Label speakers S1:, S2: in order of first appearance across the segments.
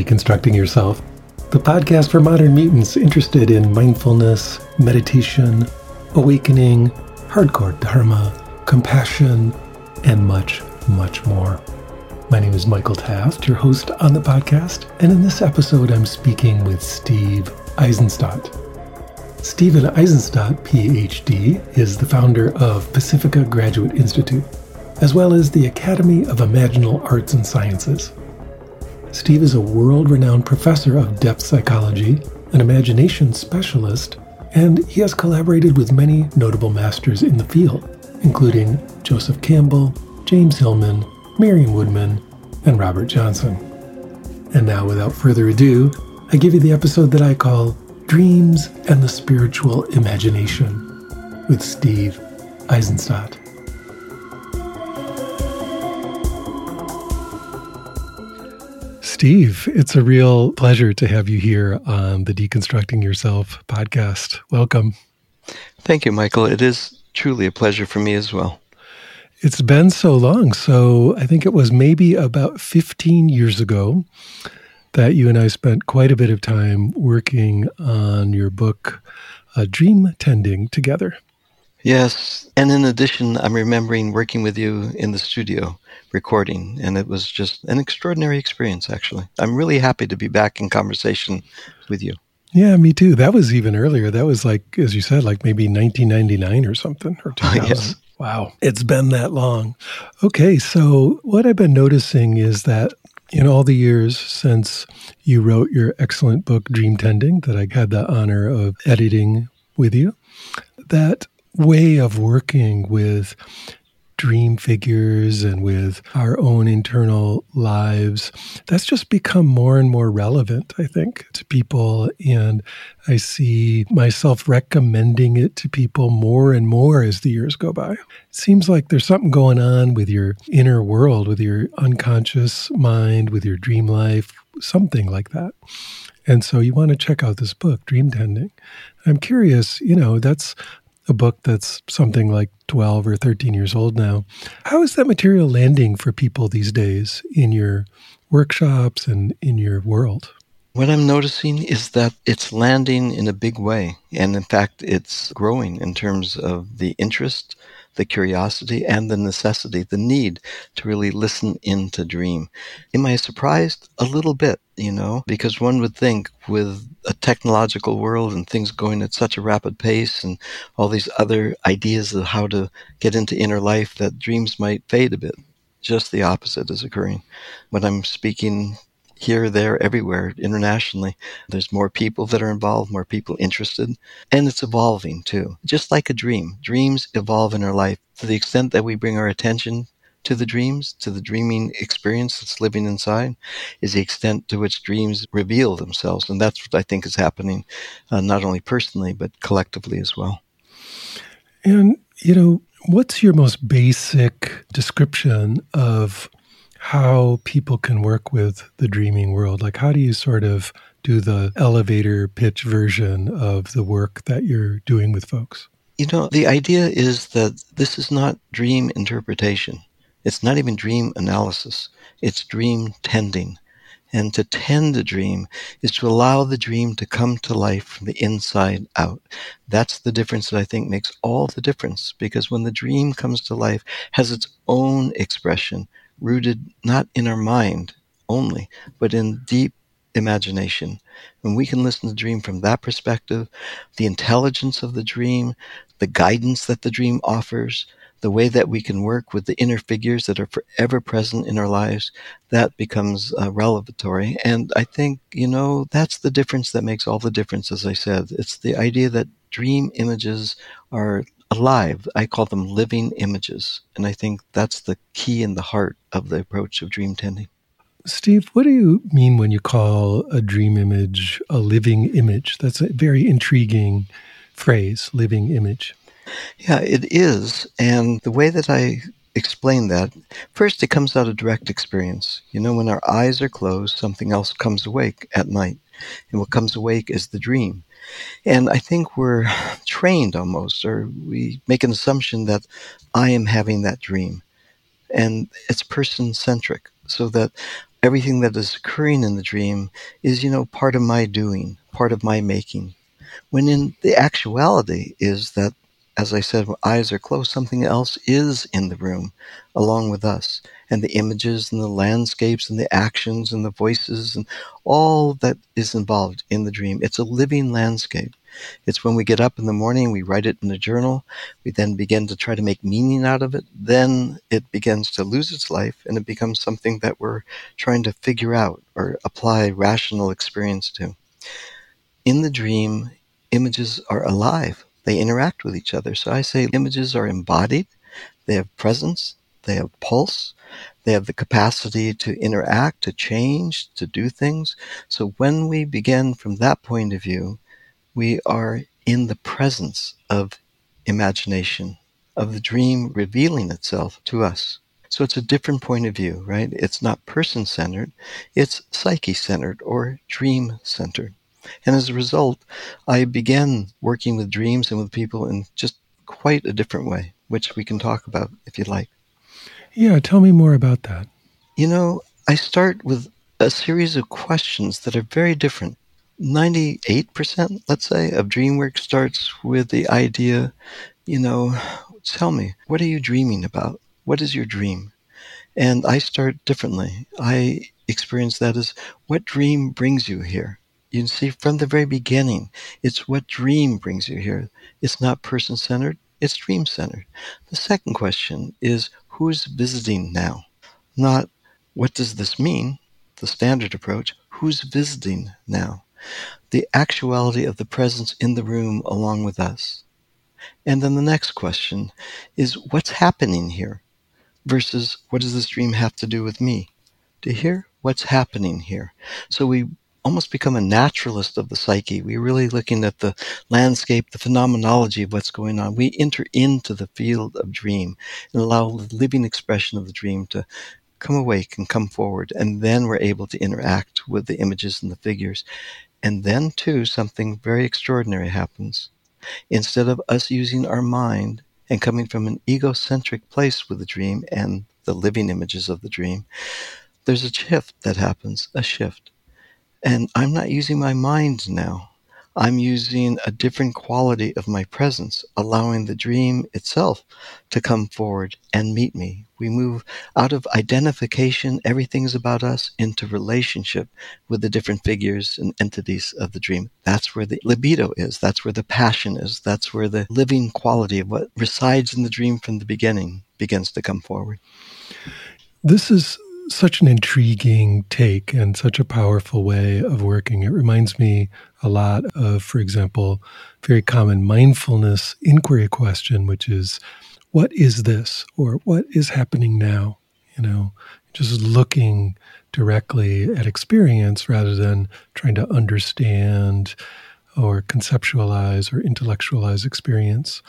S1: Deconstructing Yourself, the podcast for modern mutants interested in mindfulness, meditation, awakening, hardcore dharma, compassion, and much, much more. My name is Michael Taft, your host on the podcast, and in this episode, I'm speaking with Steve Aizenstat. Stephen Aizenstat, PhD, is the founder of Pacifica Graduate Institute, as well as the Academy of Imaginal Arts and Sciences. Steve is a world renowned professor of depth psychology, an imagination specialist, and he has collaborated with many notable masters in the field, including Joseph Campbell, James Hillman, Marion Woodman, and Robert Johnson. And now, without further ado, I give you the episode that I call Dreams and the Spiritual Imagination with Steve Aizenstat. Steve, it's a real pleasure to have you here on the Deconstructing Yourself podcast. Welcome.
S2: Thank you, Michael. It is truly a pleasure for me as well.
S1: It's been so long. So I think it was maybe about 15 years ago that you and I spent quite a bit of time working on your book, uh, Dream Tending, together.
S2: Yes. And in addition, I'm remembering working with you in the studio recording, and it was just an extraordinary experience, actually. I'm really happy to be back in conversation with you.
S1: Yeah, me too. That was even earlier. That was like, as you said, like maybe 1999 or something, or 2000. yes. Wow, it's been that long. Okay, so what I've been noticing is that in all the years since you wrote your excellent book, Dream Tending, that I had the honor of editing with you, that way of working with dream figures and with our own internal lives, that's just become more and more relevant, I think, to people. And I see myself recommending it to people more and more as the years go by. It seems like there's something going on with your inner world, with your unconscious mind, with your dream life, something like that. And so you want to check out this book, Dream Tending. I'm curious, you know, that's a book that's something like 12 or 13 years old now. How is that material landing for people these days in your workshops and in your world?
S2: What I'm noticing is that it's landing in a big way. And in fact, it's growing in terms of the interest the curiosity and the necessity, the need to really listen in to dream. Am I surprised? A little bit, you know, because one would think with a technological world and things going at such a rapid pace and all these other ideas of how to get into inner life that dreams might fade a bit. Just the opposite is occurring. When I'm speaking here, there, everywhere, internationally. There's more people that are involved, more people interested, and it's evolving too. Just like a dream, dreams evolve in our life to the extent that we bring our attention to the dreams, to the dreaming experience that's living inside, is the extent to which dreams reveal themselves. And that's what I think is happening, uh, not only personally, but collectively as well.
S1: And, you know, what's your most basic description of how people can work with the dreaming world. Like, how do you sort of do the elevator pitch version of the work that you're doing with folks?
S2: You know, the idea is that this is not dream interpretation. It's not even dream analysis. It's dream tending. And to tend a dream is to allow the dream to come to life from the inside out. That's the difference that I think makes all the difference because when the dream comes to life, has its own expression, rooted not in our mind only, but in deep imagination. When we can listen to the dream from that perspective, the intelligence of the dream, the guidance that the dream offers, the way that we can work with the inner figures that are forever present in our lives, that becomes uh, revelatory. And I think, you know, that's the difference that makes all the difference, as I said. It's the idea that dream images are alive. I call them living images. And I think that's the key and the heart of the approach of dream tending.
S1: Steve, what do you mean when you call a dream image a living image? That's a very intriguing phrase, living image.
S2: Yeah, it is. And the way that I explain that, first, it comes out of direct experience. You know, when our eyes are closed, something else comes awake at night. And what comes awake is the dream. And I think we're trained almost, or we make an assumption that I am having that dream. And it's person centric, so that everything that is occurring in the dream is, you know, part of my doing, part of my making. When in the actuality is that, as I said, eyes are closed, something else is in the room along with us. And the images and the landscapes and the actions and the voices and all that is involved in the dream. It's a living landscape. It's when we get up in the morning, we write it in a journal, we then begin to try to make meaning out of it. Then it begins to lose its life and it becomes something that we're trying to figure out or apply rational experience to. In the dream, images are alive, they interact with each other. So I say images are embodied, they have presence, they have pulse, they have the capacity to interact, to change, to do things. So when we begin from that point of view, we are in the presence of imagination, of the dream revealing itself to us. So it's a different point of view, right? It's not person centered, it's psyche centered or dream centered. And as a result, I began working with dreams and with people in just quite a different way, which we can talk about if you'd like.
S1: Yeah, tell me more about that.
S2: You know, I start with a series of questions that are very different 98%, let's say, of dream work starts with the idea, you know, tell me, what are you dreaming about? What is your dream? And I start differently. I experience that as what dream brings you here? You can see, from the very beginning, it's what dream brings you here. It's not person centered, it's dream centered. The second question is who's visiting now? Not what does this mean? The standard approach. Who's visiting now? the actuality of the presence in the room along with us. And then the next question is what's happening here versus what does this dream have to do with me? To hear what's happening here. So we almost become a naturalist of the psyche. We're really looking at the landscape, the phenomenology of what's going on. We enter into the field of dream and allow the living expression of the dream to come awake and come forward. And then we're able to interact with the images and the figures. And then, too, something very extraordinary happens. Instead of us using our mind and coming from an egocentric place with the dream and the living images of the dream, there's a shift that happens, a shift. And I'm not using my mind now. I'm using a different quality of my presence, allowing the dream itself to come forward and meet me. We move out of identification, everything's about us, into relationship with the different figures and entities of the dream. That's where the libido is. That's where the passion is. That's where the living quality of what resides in the dream from the beginning begins to come forward.
S1: This is such an intriguing take and such a powerful way of working. It reminds me a lot of, for example, very common mindfulness inquiry question, which is, what is this? Or what is happening now? You know, just looking directly at experience rather than trying to understand or conceptualize or intellectualize experience.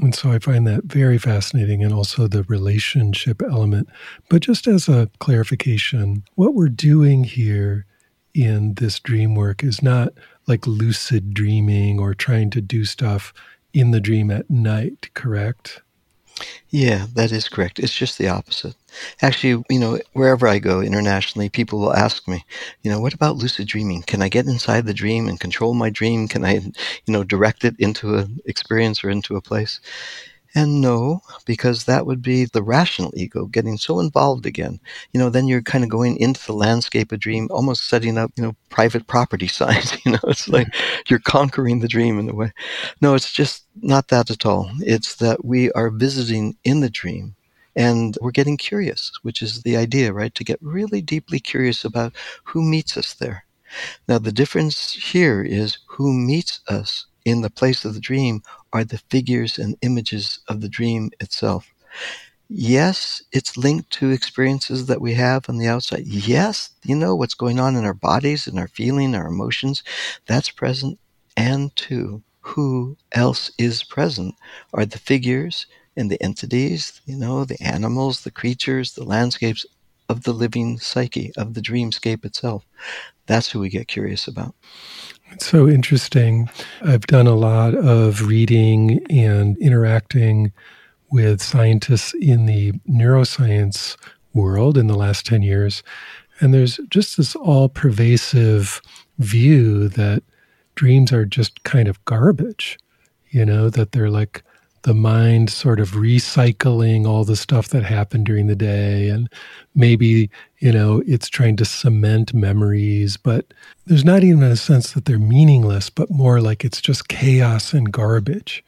S1: And so I find that very fascinating and also the relationship element. But just as a clarification, what we're doing here in this dream work is not like lucid dreaming or trying to do stuff in the dream at night, correct?
S2: Yeah, that is correct. It's just the opposite. Actually, you know, wherever I go internationally, people will ask me, you know, what about lucid dreaming? Can I get inside the dream and control my dream? Can I, you know, direct it into an experience or into a place? And no, because that would be the rational ego getting so involved again. You know, then you're kind of going into the landscape of dream, almost setting up, you know, private property signs. You know, it's like you're conquering the dream in a way. No, it's just not that at all. It's that we are visiting in the dream and we're getting curious, which is the idea, right? To get really deeply curious about who meets us there. Now, the difference here is who meets us in the place of the dream are the figures and images of the dream itself. Yes, it's linked to experiences that we have on the outside. Yes, you know what's going on in our bodies and our feeling, our emotions, that's present. And two, who else is present are the figures and the entities, you know, the animals, the creatures, the landscapes of the living psyche, of the dreamscape itself. That's who we get curious about.
S1: It's so interesting. I've done a lot of reading and interacting with scientists in the neuroscience world in the last 10 years. And there's just this all pervasive view that dreams are just kind of garbage, you know, that they're like the mind sort of recycling all the stuff that happened during the day. And maybe, you know, it's trying to cement memories, but there's not even a sense that they're meaningless, but more like it's just chaos and garbage.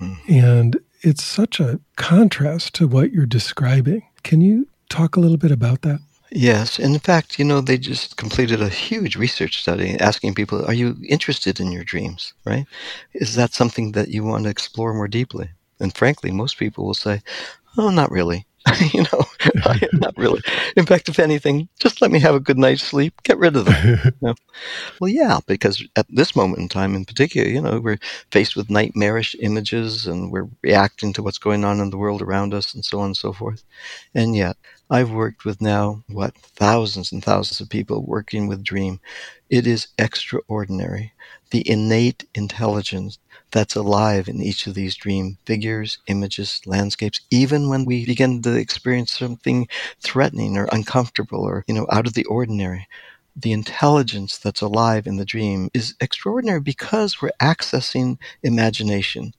S1: Mm. And it's such a contrast to what you're describing. Can you talk a little bit about that?
S2: Yes. In fact, you know, they just completed a huge research study asking people, are you interested in your dreams, right? Is that something that you want to explore more deeply? And frankly, most people will say, oh, not really. you know, not really. In fact, if anything, just let me have a good night's sleep. Get rid of them. You know? Well, yeah, because at this moment in time, in particular, you know, we're faced with nightmarish images, and we're reacting to what's going on in the world around us, and so on and so forth. And yet, I've worked with now what thousands and thousands of people working with Dream. It is extraordinary. The innate intelligence that's alive in each of these dream figures, images, landscapes, even when we begin to experience something threatening or uncomfortable or, you know, out of the ordinary. The intelligence that's alive in the dream is extraordinary because we're accessing imagination.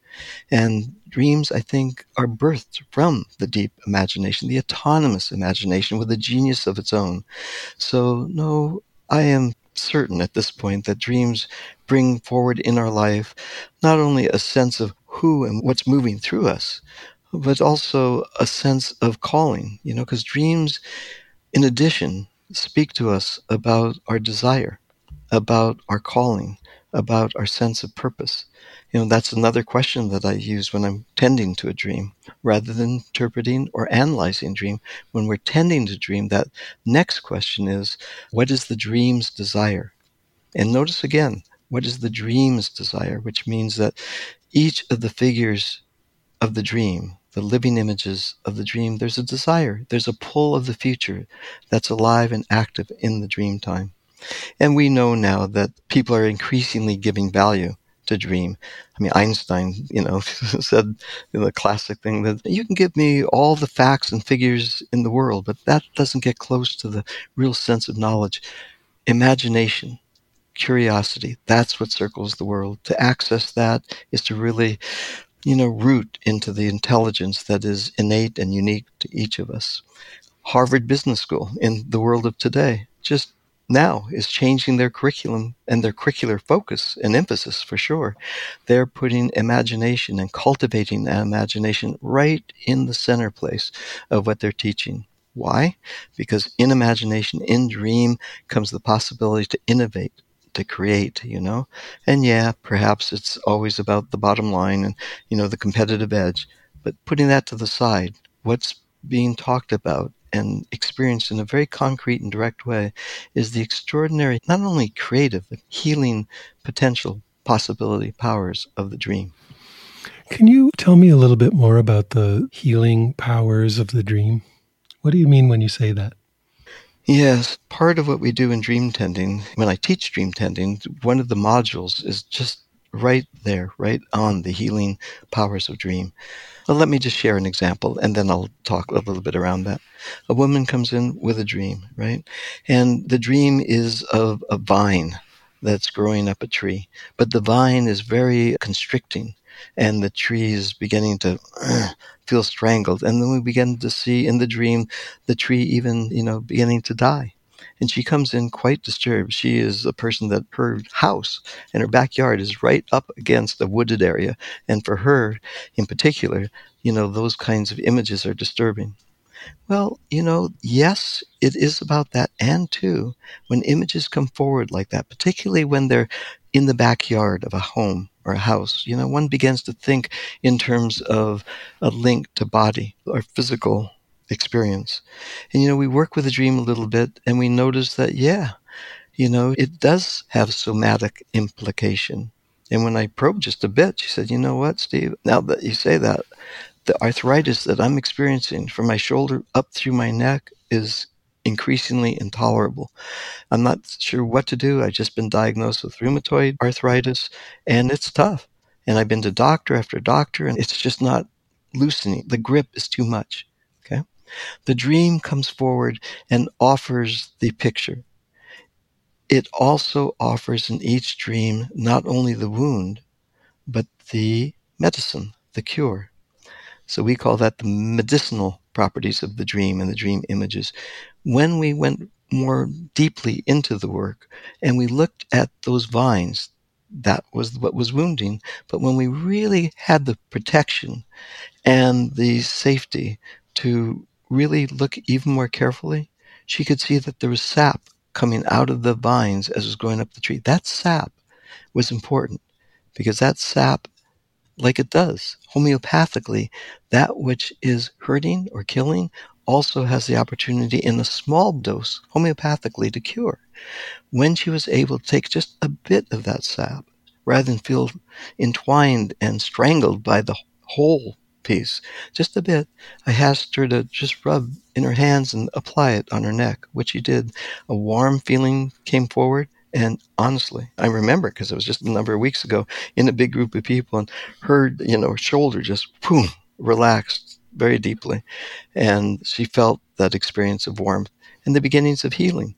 S2: And dreams, I think, are birthed from the deep imagination, the autonomous imagination with a genius of its own. So, no, I am certain at this point that dreams bring forward in our life not only a sense of who and what's moving through us, but also a sense of calling, you know, because dreams, in addition, speak to us about our desire, about our calling, about our sense of purpose. You know, that's another question that I use when I'm tending to a dream. Rather than interpreting or analyzing dream, when we're tending to dream, that next question is, what is the dream's desire? And notice again, what is the dream's desire? Which means that each of the figures of the dream, the living images of the dream, there's a desire, there's a pull of the future that's alive and active in the dream time. And we know now that people are increasingly giving value to dream. I mean, Einstein, you know, said the classic thing that you can give me all the facts and figures in the world, but that doesn't get close to the real sense of knowledge. Imagination, curiosity, that's what circles the world. To access that is to really, you know, root into the intelligence that is innate and unique to each of us. Harvard Business School in the world of today just now is changing their curriculum and their curricular focus and emphasis for sure. They're putting imagination and cultivating that imagination right in the center place of what they're teaching. Why? Because in imagination, in dream, comes the possibility to innovate, to create, you know? And yeah, perhaps it's always about the bottom line and, you know, the competitive edge. But putting that to the side, what's being talked about and experienced in a very concrete and direct way is the extraordinary, not only creative, but healing potential, possibility, powers of the dream.
S1: Can you tell me a little bit more about the healing powers of the dream? What do you mean when you say that?
S2: Yes, part of what we do in dream tending, when I teach dream tending, one of the modules is just right there, right on the healing powers of dream. Well, let me just share an example and then I'll talk a little bit around that. A woman comes in with a dream, right? And the dream is of a vine that's growing up a tree, but the vine is very constricting and the tree is beginning to feel strangled. And then we begin to see in the dream the tree even, you know, beginning to die and she comes in quite disturbed. She is a person that her house and her backyard is right up against a wooded area. And for her in particular, you know, those kinds of images are disturbing. Well, you know, yes, it is about that. And too, when images come forward like that, particularly when they're in the backyard of a home or a house, you know, one begins to think in terms of a link to body or physical experience. And, you know, we work with the dream a little bit and we notice that, yeah, you know, it does have somatic implication. And when I probed just a bit, she said, you know what, Steve, now that you say that, the arthritis that I'm experiencing from my shoulder up through my neck is increasingly intolerable. I'm not sure what to do. I've just been diagnosed with rheumatoid arthritis and it's tough. And I've been to doctor after doctor and it's just not loosening. The grip is too much. Okay. The dream comes forward and offers the picture. It also offers in each dream not only the wound, but the medicine, the cure. So we call that the medicinal properties of the dream and the dream images. When we went more deeply into the work and we looked at those vines, that was what was wounding. But when we really had the protection and the safety to really look even more carefully, she could see that there was sap coming out of the vines as it was growing up the tree. That sap was important because that sap, like it does homeopathically, that which is hurting or killing also has the opportunity in a small dose homeopathically to cure. When she was able to take just a bit of that sap, rather than feel entwined and strangled by the whole piece, just a bit, I asked her to just rub in her hands and apply it on her neck, which she did. A warm feeling came forward. And honestly, I remember because it was just a number of weeks ago in a big group of people and heard, you know, her shoulder just boom, relaxed very deeply. And she felt that experience of warmth and the beginnings of healing.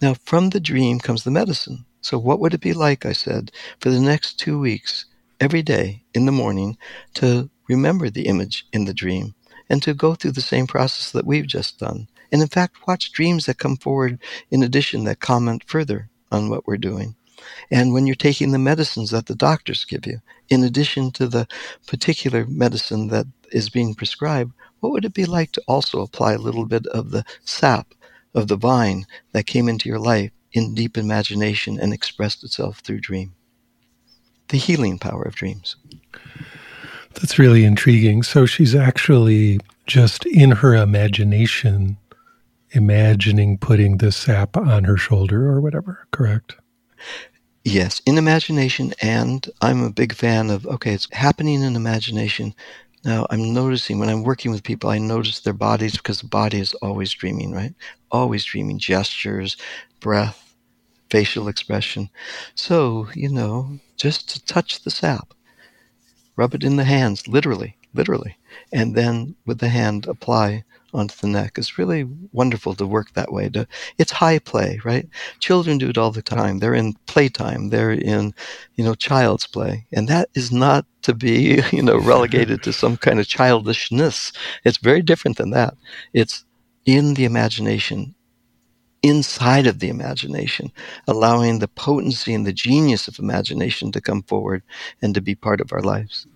S2: Now, from the dream comes the medicine. So, what would it be like, I said, for the next two weeks, every day in the morning, to remember the image in the dream and to go through the same process that we've just done? And in fact, watch dreams that come forward in addition that comment further on what we're doing. And when you're taking the medicines that the doctors give you, in addition to the particular medicine that is being prescribed, what would it be like to also apply a little bit of the sap of the vine that came into your life in deep imagination and expressed itself through dream? The healing power of dreams.
S1: That's really intriguing. So she's actually just in her imagination imagining putting the sap on her shoulder or whatever, correct?
S2: Yes, in imagination, and I'm a big fan of okay, it's happening in imagination. Now, I'm noticing when I'm working with people, I notice their bodies because the body is always dreaming, right? Always dreaming gestures, breath, facial expression. So, you know, just to touch the sap, rub it in the hands, literally, literally, and then with the hand apply onto the neck. It's really wonderful to work that way. It's high play, right? Children do it all the time. They're in playtime. They're in, you know, child's play. And that is not to be, you know, relegated to some kind of childishness. It's very different than that. It's in the imagination, inside of the imagination, allowing the potency and the genius of imagination to come forward and to be part of our lives.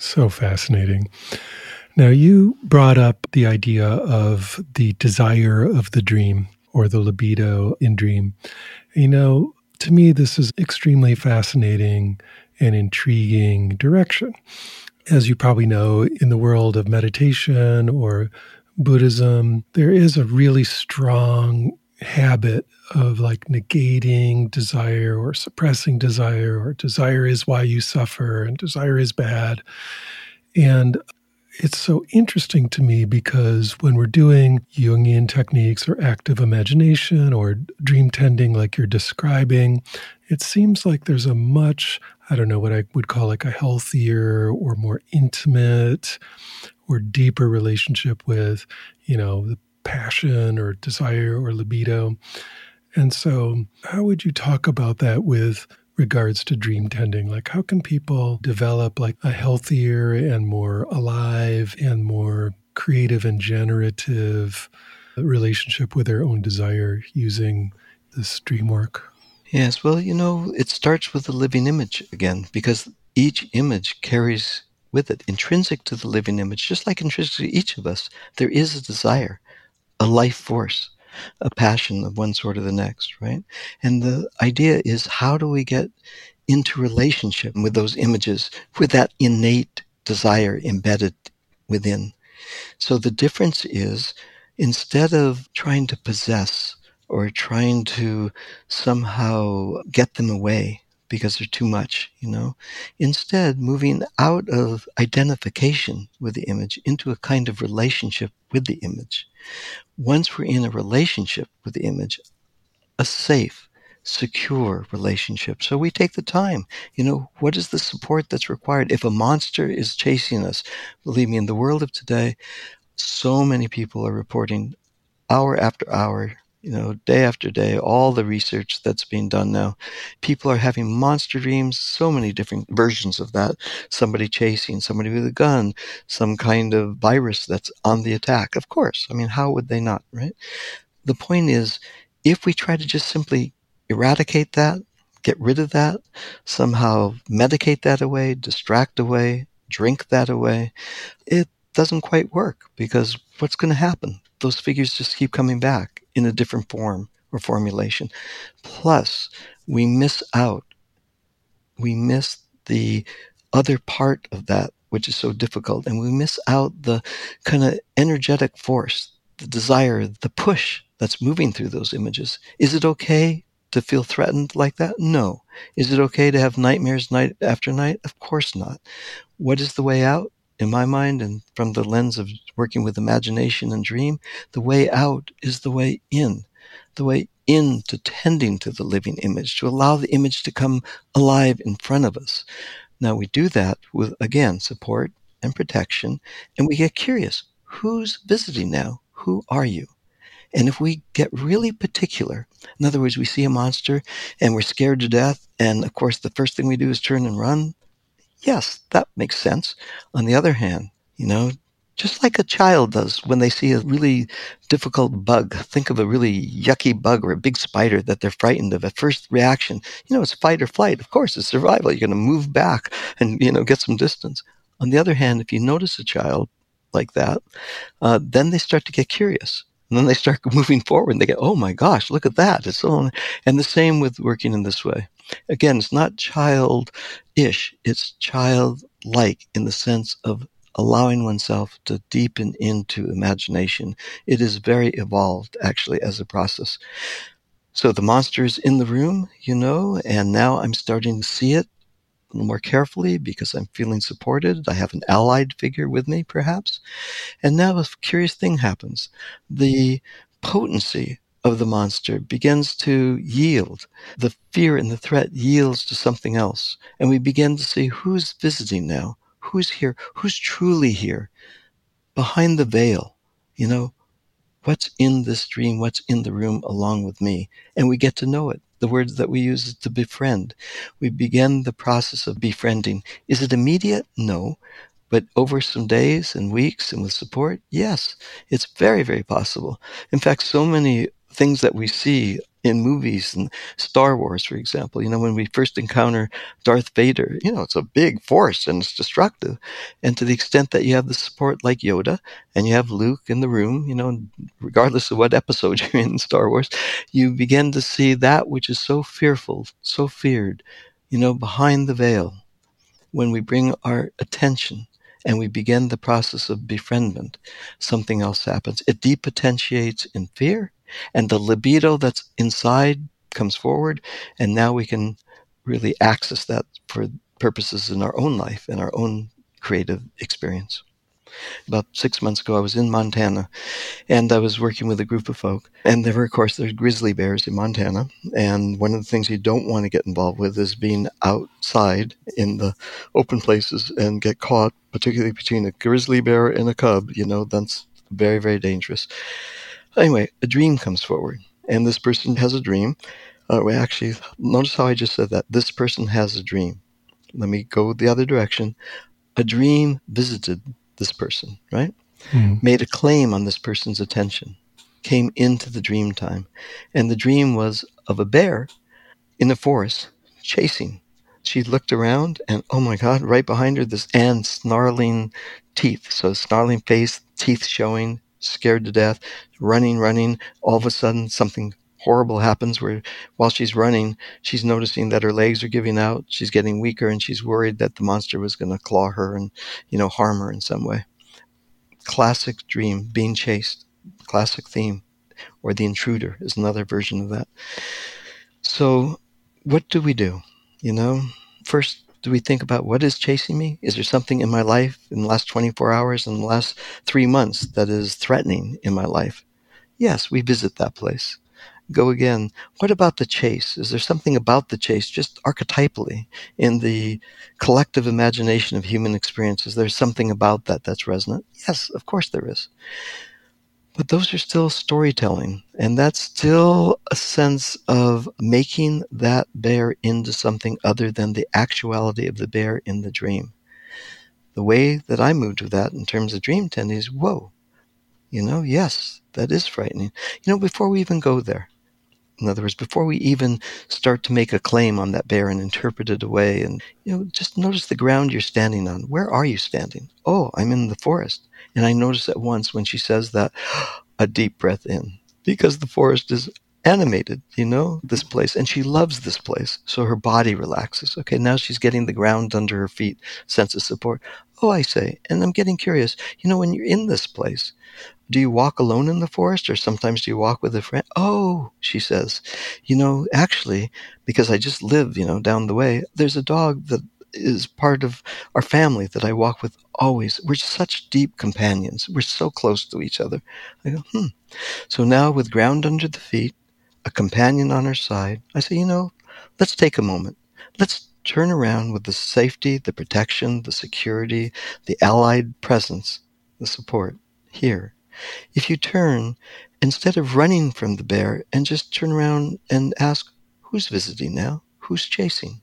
S1: So fascinating. Now, you brought up the idea of the desire of the dream or the libido in dream. You know, to me, this is extremely fascinating and intriguing direction. As you probably know, in the world of meditation or Buddhism, there is a really strong habit of like negating desire or suppressing desire, or desire is why you suffer and desire is bad. And it's so interesting to me because when we're doing Jungian techniques or active imagination or dream tending, like you're describing, it seems like there's a much, I don't know what I would call like a healthier or more intimate or deeper relationship with, you know, the passion or desire or libido. And so, how would you talk about that with regards to dream tending? Like, how can people develop like a healthier and more alive and more creative and generative relationship with their own desire using this dream work?
S2: Yes, well, you know, it starts with the living image again, because each image carries with it, intrinsic to the living image, just like intrinsic to each of us, there is a desire, a life force a passion of one sort or the next, right? And the idea is how do we get into relationship with those images with that innate desire embedded within? So the difference is instead of trying to possess or trying to somehow get them away because they're too much, you know, instead moving out of identification with the image into a kind of relationship with the image once we're in a relationship with the image, a safe, secure relationship. So we take the time. You know, what is the support that's required? If a monster is chasing us, believe me, in the world of today, So many people are reporting hour after hour, you know, day after day, all the research that's being done now. People are having monster dreams, so many different versions of that. Somebody chasing, somebody with a gun, some kind of virus that's on the attack. Of course. I mean, how would they not, right? The point is, if we try to just simply eradicate that, get rid of that, somehow medicate that away, distract away, drink that away, it doesn't quite work because what's going to happen? Those figures just keep coming back in a different form or formulation. Plus, we miss out. We miss the other part of that, which is so difficult, and we miss out the kind of energetic force, the desire, the push that's moving through those images. Is it okay to feel threatened like that? No. Is it okay to have nightmares night after night? Of course not. What is the way out? In my mind, and from the lens of working with imagination and dream, the way out is the way in. The way into tending to the living image, to allow the image to come alive in front of us. Now we do that with, again, support and protection, and we get curious. Who's visiting now? Who are you? And if we get really particular, in other words, we see a monster and we're scared to death, and of course, the first thing we do is turn and run, yes, that makes sense. On the other hand, you know, just like a child does when they see a really difficult bug. Think of a really yucky bug or a big spider that they're frightened of. At first reaction, you know, it's fight or flight. Of course, it's survival. You're going to move back and, you know, get some distance. On the other hand, if you notice a child like that, uh, then they start to get curious. And then they start moving forward and they go, oh my gosh, look at that. It's so, and the same with working in this way. Again, it's not childish, it's childlike in the sense of allowing oneself to deepen into imagination. It is very evolved, actually, as a process. So the monster is in the room, you know, and now I'm starting to see it more carefully because I'm feeling supported. I have an allied figure with me, perhaps. And now a curious thing happens. The potency of the monster begins to yield. The fear and the threat yields to something else. And we begin to see who's visiting now, who's here, who's truly here, behind the veil. You know, what's in this dream, what's in the room along with me. And we get to know it. The words that we use is to befriend. We begin the process of befriending. Is it immediate? No. But over some days and weeks and with support, yes, it's very, very possible. In fact, so many things that we see in movies and Star Wars, for example. You know, when we first encounter Darth Vader, you know, it's a big force and it's destructive. And to the extent that you have the support like Yoda and you have Luke in the room, you know, regardless of what episode you're in Star Wars, you begin to see that which is so fearful, so feared, you know, behind the veil. When we bring our attention and we begin the process of befriendment, something else happens. It depotentiates in fear and the libido that's inside comes forward and now we can really access that for purposes in our own life and our own creative experience about six months ago, I was in Montana and I was working with a group of folk. And there were, of course, there's grizzly bears in Montana. And one of the things you don't want to get involved with is being outside in the open places and get caught, particularly between a grizzly bear and a cub. You know, that's very, very dangerous. Anyway, a dream comes forward, and this person has a dream. Uh, we actually notice how I just said that. This person has a dream. Let me go the other direction. A dream visited this person, right? Mm-hmm. Made a claim on this person's attention, came into the dream time, and the dream was of a bear in the forest chasing. She looked around, and oh my God, right behind her, this and snarling teeth. So snarling face, teeth showing, scared to death, running, running. All of a sudden, something horrible happens where while she's running, she's noticing that her legs are giving out. She's getting weaker and she's worried that the monster was going to claw her and, you know, harm her in some way. Classic dream, being chased. Classic theme. Or the intruder is another version of that. So, what do we do? You know, first do we think about what is chasing me? Is there something in my life in the last 24 hours, in the last three months, that is threatening in my life? Yes, we visit that place. go again. What about the chase? Is there something about the chase, just archetypally, in the collective imagination of human experiences? There's something about that that's resonant? Yes, of course there is. But those are still storytelling. And that's still a sense of making that bear into something other than the actuality of the bear in the dream. The way that I moved with that in terms of dream tending is whoa, you know, yes, that is frightening. You know, before we even go there, in other words, before we even start to make a claim on that bear and interpret it away, and you know, just notice the ground you're standing on. Where are you standing? Oh, I'm in the forest. And I notice at once when she says that, a deep breath in, because the forest is animated, you know, this place. And she loves this place. So her body relaxes. Okay, now she's getting the ground under her feet, sense of support. Oh, I say, and I'm getting curious. You know, when you're in this place, do you walk alone in the forest or sometimes do you walk with a friend? Oh, she says, you know, actually, because I just live, you know, down the way, there's a dog that is part of our family that I walk with always. We're such deep companions. We're so close to each other. I go, hmm. So now with ground under the feet, a companion on her side, I say, you know, let's take a moment. Let's turn around with the safety, the protection, the security, the allied presence, the support here if you turn, instead of running from the bear, and just turn around and ask, Who's visiting now? Who's chasing?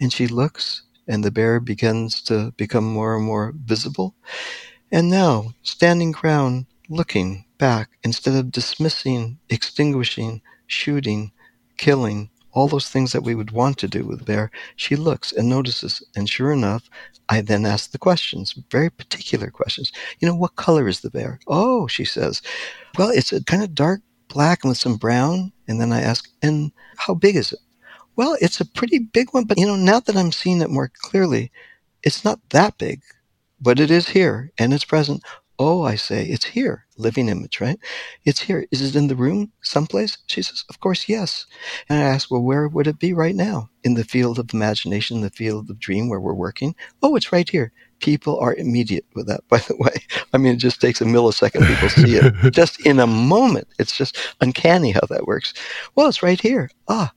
S2: And she looks, and the bear begins to become more and more visible. And now, standing ground, looking back, instead of dismissing, extinguishing, shooting, killing, all those things that we would want to do with bear, she looks and notices. And sure enough, I then ask the questions, very particular questions. You know, what color is the bear? Oh, she says, well, it's a kind of dark black and with some brown. And then I ask, and how big is it? Well, it's a pretty big one, but you know, now that I'm seeing it more clearly, it's not that big, but it is here and it's present. Oh, I say, it's here. Living image, right? It's here. Is it in the room someplace? She says, Of course, yes. And I ask, Well, where would it be right now? In the field of imagination, the field of dream where we're working? Oh, it's right here. People are immediate with that, by the way. I mean, it just takes a millisecond. People see it just in a moment. It's just uncanny how that works. Well, it's right here. Ah,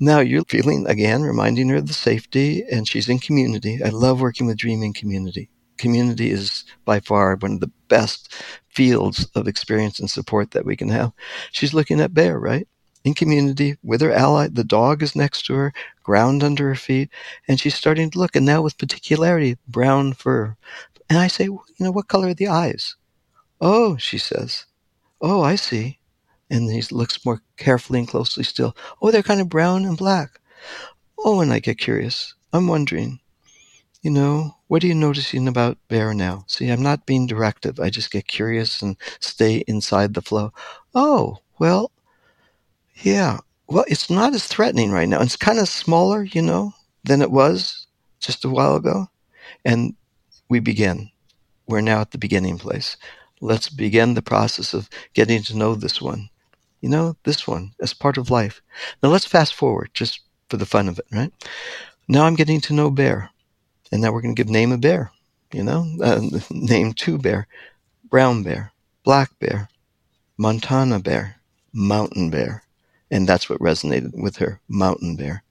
S2: now you're feeling again, reminding her of the safety, and she's in community. I love working with dreaming community community is by far one of the best fields of experience and support that we can have. She's looking at Bear, right? In community with her ally. The dog is next to her, ground under her feet, and she's starting to look. And now with particularity, brown fur. And I say, you know, what color are the eyes? Oh, she says. Oh, I see. And he looks more carefully and closely still. Oh, they're kind of brown and black. Oh, and I get curious. I'm wondering, you know, what are you noticing about Bear now? See, I'm not being directive. I just get curious and stay inside the flow. Oh, well, yeah. Well, it's not as threatening right now. It's kind of smaller, you know, than it was just a while ago. And we begin. We're now at the beginning place. Let's begin the process of getting to know this one. You know, this one as part of life. Now let's fast forward just for the fun of it, right? Now I'm getting to know Bear. And now we're going to give name a bear, you know, uh, name two bear, brown bear, black bear, Montana bear, mountain bear. And that's what resonated with her, mountain bear.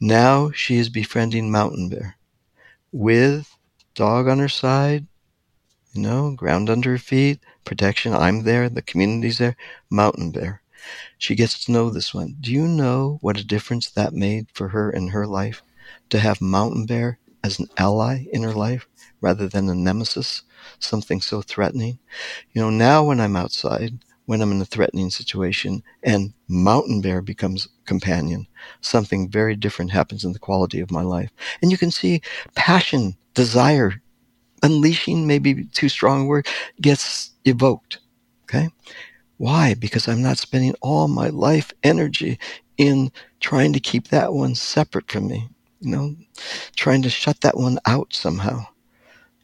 S2: Now she is befriending mountain bear with dog on her side, you know, ground under her feet, protection. I'm there, the community's there, mountain bear. She gets to know this one. Do you know what a difference that made for her in her life? To have mountain bear as an ally in her life rather than a nemesis, something so threatening. You know, now when I'm outside, when I'm in a threatening situation and mountain bear becomes companion, something very different happens in the quality of my life. And you can see passion, desire, unleashing, maybe too strong a word, gets evoked. Okay. Why? Because I'm not spending all my life energy in trying to keep that one separate from me you know, trying to shut that one out somehow.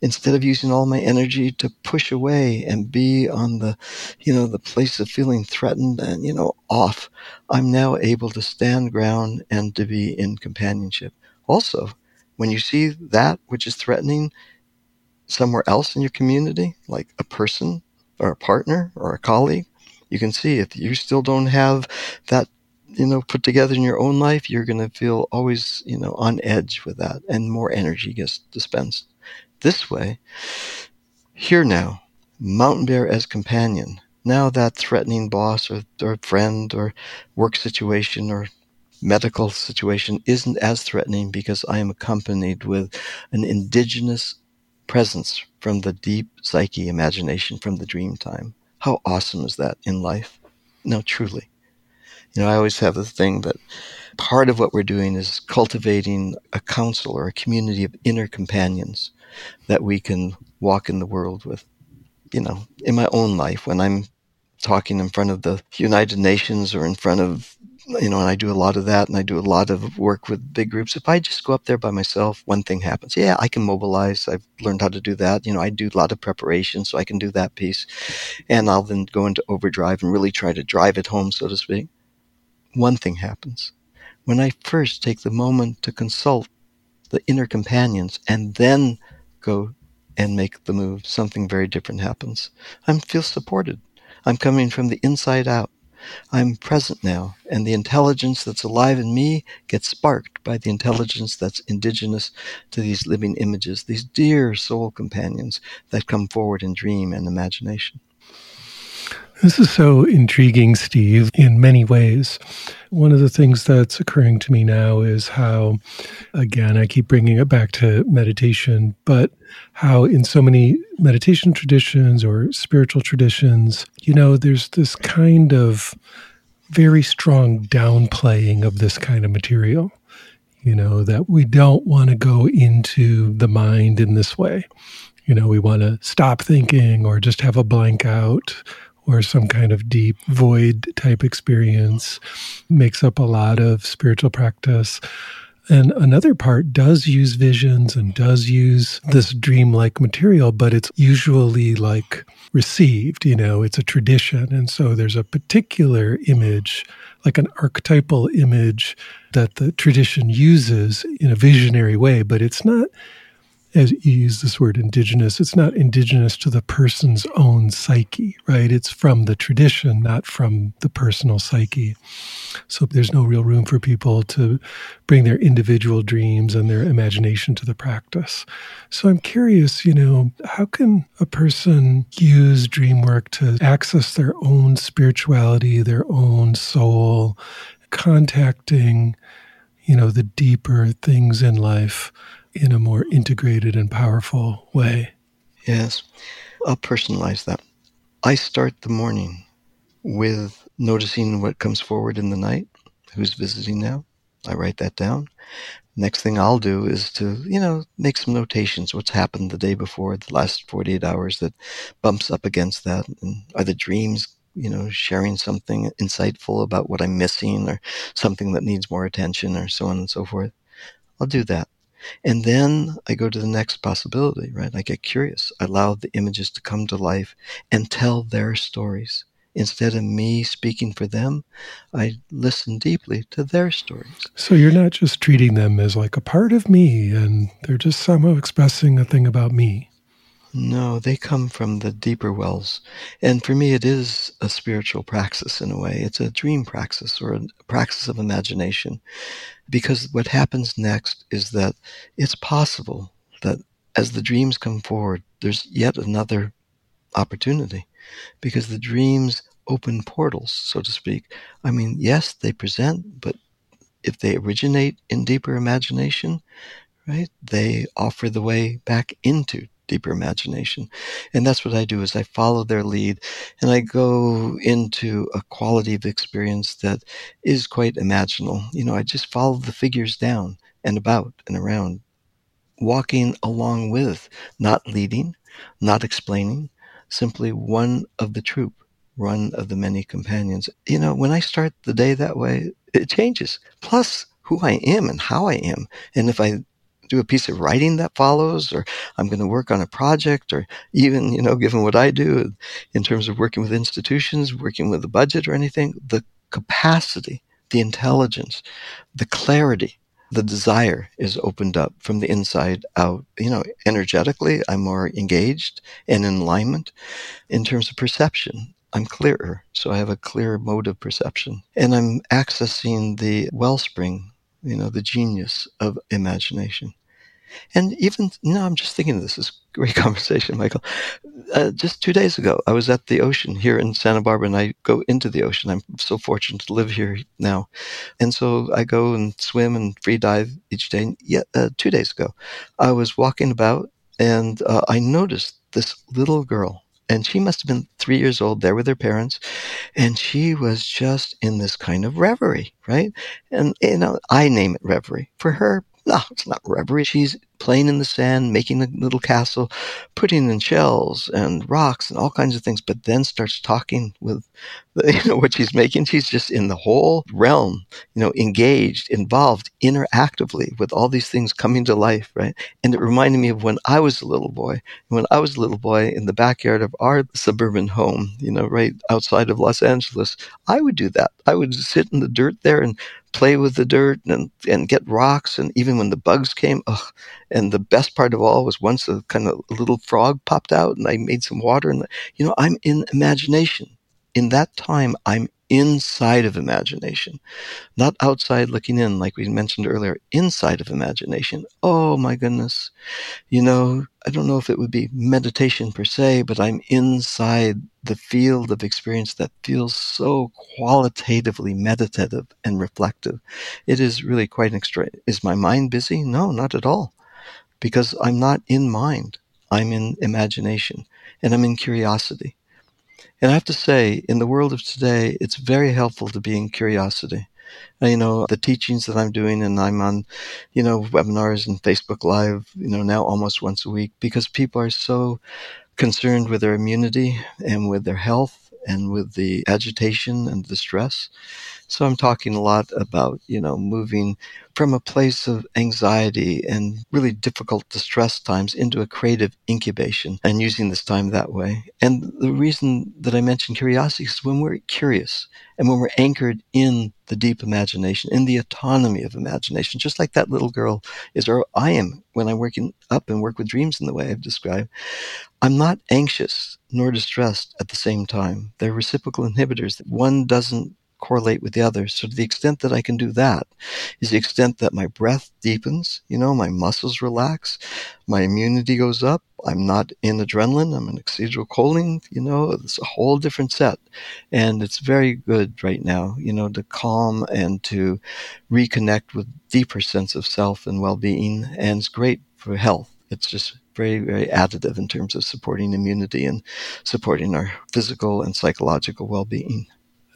S2: Instead of using all my energy to push away and be on the, you know, the place of feeling threatened and, you know, off, I'm now able to stand ground and to be in companionship. Also, when you see that which is threatening somewhere else in your community, like a person or a partner or a colleague, You can see if you still don't have that you know put together in your own life you're going to feel always you know on edge with that and more energy gets dispensed this way. Here now mountain bear as companion. Now that threatening boss or, or friend or work situation or medical situation isn't as threatening because i am accompanied with an indigenous presence from the deep psyche imagination from the dream time. How awesome is that in life? No truly you know, I always have this thing that part of what we're doing is cultivating a council or a community of inner companions that we can walk in the world with. You know, in my own life, when I'm talking in front of the United Nations or in front of, you know, and I do a lot of that and I do a lot of work with big groups. If I just go up there by myself, one thing happens. Yeah, I can mobilize. I've learned how to do that. You know, I do a lot of preparation, so I can do that piece. And I'll then go into overdrive and really try to drive it home, so to speak one thing happens. When I first take the moment to consult the inner companions and then go and make the move, something very different happens. I feel supported. I'm coming from the inside out. I'm present now, and the intelligence that's alive in me gets sparked by the intelligence that's indigenous to these living images, these dear soul companions that come forward in dream and imagination.
S1: This is so intriguing, Steve, in many ways. One of the things that's occurring to me now is how, again, I keep bringing it back to meditation, but how in so many meditation traditions or spiritual traditions, you know, there's this kind of very strong downplaying of this kind of material. You know, that we don't want to go into the mind in this way. You know, we want to stop thinking or just have a blank out or some kind of deep void type experience makes up a lot of spiritual practice. And another part does use visions and does use this dreamlike material, but it's usually like received, you know, it's a tradition. And so there's a particular image, like an archetypal image that the tradition uses in a visionary way, but it's not as you use this word indigenous, it's not indigenous to the person's own psyche, right? It's from the tradition, not from the personal psyche. So there's no real room for people to bring their individual dreams and their imagination to the practice. So I'm curious, you know, how can a person use dream work to access their own spirituality, their own soul, contacting, you know, the deeper things in life? In a more integrated and powerful way.
S2: Yes, I'll personalize that. I start the morning with noticing what comes forward in the night, who's visiting now. I write that down. Next thing I'll do is to, you know, make some notations. What's happened the day before, the last 48 hours that bumps up against that? And are the dreams, you know, sharing something insightful about what I'm missing or something that needs more attention or so on and so forth? I'll do that. And then I go to the next possibility, right? I get curious. I allow the images to come to life and tell their stories. Instead of me speaking for them, I listen deeply to their stories.
S1: So you're not just treating them as like a part of me and they're just somehow expressing a thing about me.
S2: No, they come from the deeper wells. And for me, it is a spiritual praxis in a way. It's a dream praxis or a praxis of imagination. Because what happens next is that it's possible that as the dreams come forward, there's yet another opportunity. Because the dreams open portals, so to speak. I mean, yes, they present, but if they originate in deeper imagination, right, they offer the way back into deeper imagination. And that's what I do is I follow their lead and I go into a quality of experience that is quite imaginal. You know, I just follow the figures down and about and around, walking along with, not leading, not explaining, simply one of the troop, one of the many companions. You know, when I start the day that way, it changes. Plus, who I am and how I am. And if I do a piece of writing that follows, or I'm going to work on a project, or even, you know, given what I do in terms of working with institutions, working with the budget or anything, the capacity, the intelligence, the clarity, the desire is opened up from the inside out. You know, energetically, I'm more engaged and in alignment. In terms of perception, I'm clearer. So I have a clearer mode of perception. And I'm accessing the wellspring, you know, the genius of imagination. And even, now, I'm just thinking this. This great conversation, Michael. Uh, just two days ago, I was at the ocean here in Santa Barbara, and I go into the ocean. I'm so fortunate to live here now, and so I go and swim and free dive each day. And yet, uh, two days ago, I was walking about, and uh, I noticed this little girl and she must have been three years old there with her parents and she was just in this kind of reverie right and you know i name it reverie for her no, it's not reverie. She's playing in the sand, making a little castle, putting in shells and rocks and all kinds of things, but then starts talking with you know what she's making. She's just in the whole realm, you know, engaged, involved, interactively with all these things coming to life, right? And it reminded me of when I was a little boy. When I was a little boy in the backyard of our suburban home, you know, right outside of Los Angeles, I would do that. I would sit in the dirt there and play with the dirt and, and get rocks. And even when the bugs came, ugh, and the best part of all was once a kind of little frog popped out and I made some water. And, you know, I'm in imagination. In that time, I'm inside of imagination, not outside looking in, like we mentioned earlier, inside of imagination. Oh my goodness. You know, I don't know if it would be meditation per se, but I'm inside the field of experience that feels so qualitatively meditative and reflective. It is really quite an extra. Is my mind busy? No, not at all. Because I'm not in mind. I'm in imagination and I'm in curiosity. And I have to say, in the world of today, it's very helpful to be in curiosity. You know, the teachings that I'm doing, and I'm on, you know, webinars and Facebook Live, you know, now almost once a week because people are so concerned with their immunity and with their health and with the agitation and the stress. So I'm talking a lot about, you know, moving from a place of anxiety and really difficult distress times into a creative incubation and using this time that way. And the reason that I mention curiosity is when we're curious and when we're anchored in the deep imagination, in the autonomy of imagination, just like that little girl is, or I am when I'm working up and work with dreams in the way I've described. I'm not anxious nor distressed at the same time. They're reciprocal inhibitors. That one doesn't correlate with the others. So to the extent that I can do that is the extent that my breath deepens, you know, my muscles relax, my immunity goes up. I'm not in adrenaline. I'm in acetylcholine, you know, it's a whole different set. And it's very good right now, you know, to calm and to reconnect with deeper sense of self and well-being. And it's great for health. It's just very, very additive in terms of supporting immunity and supporting our physical and psychological well-being.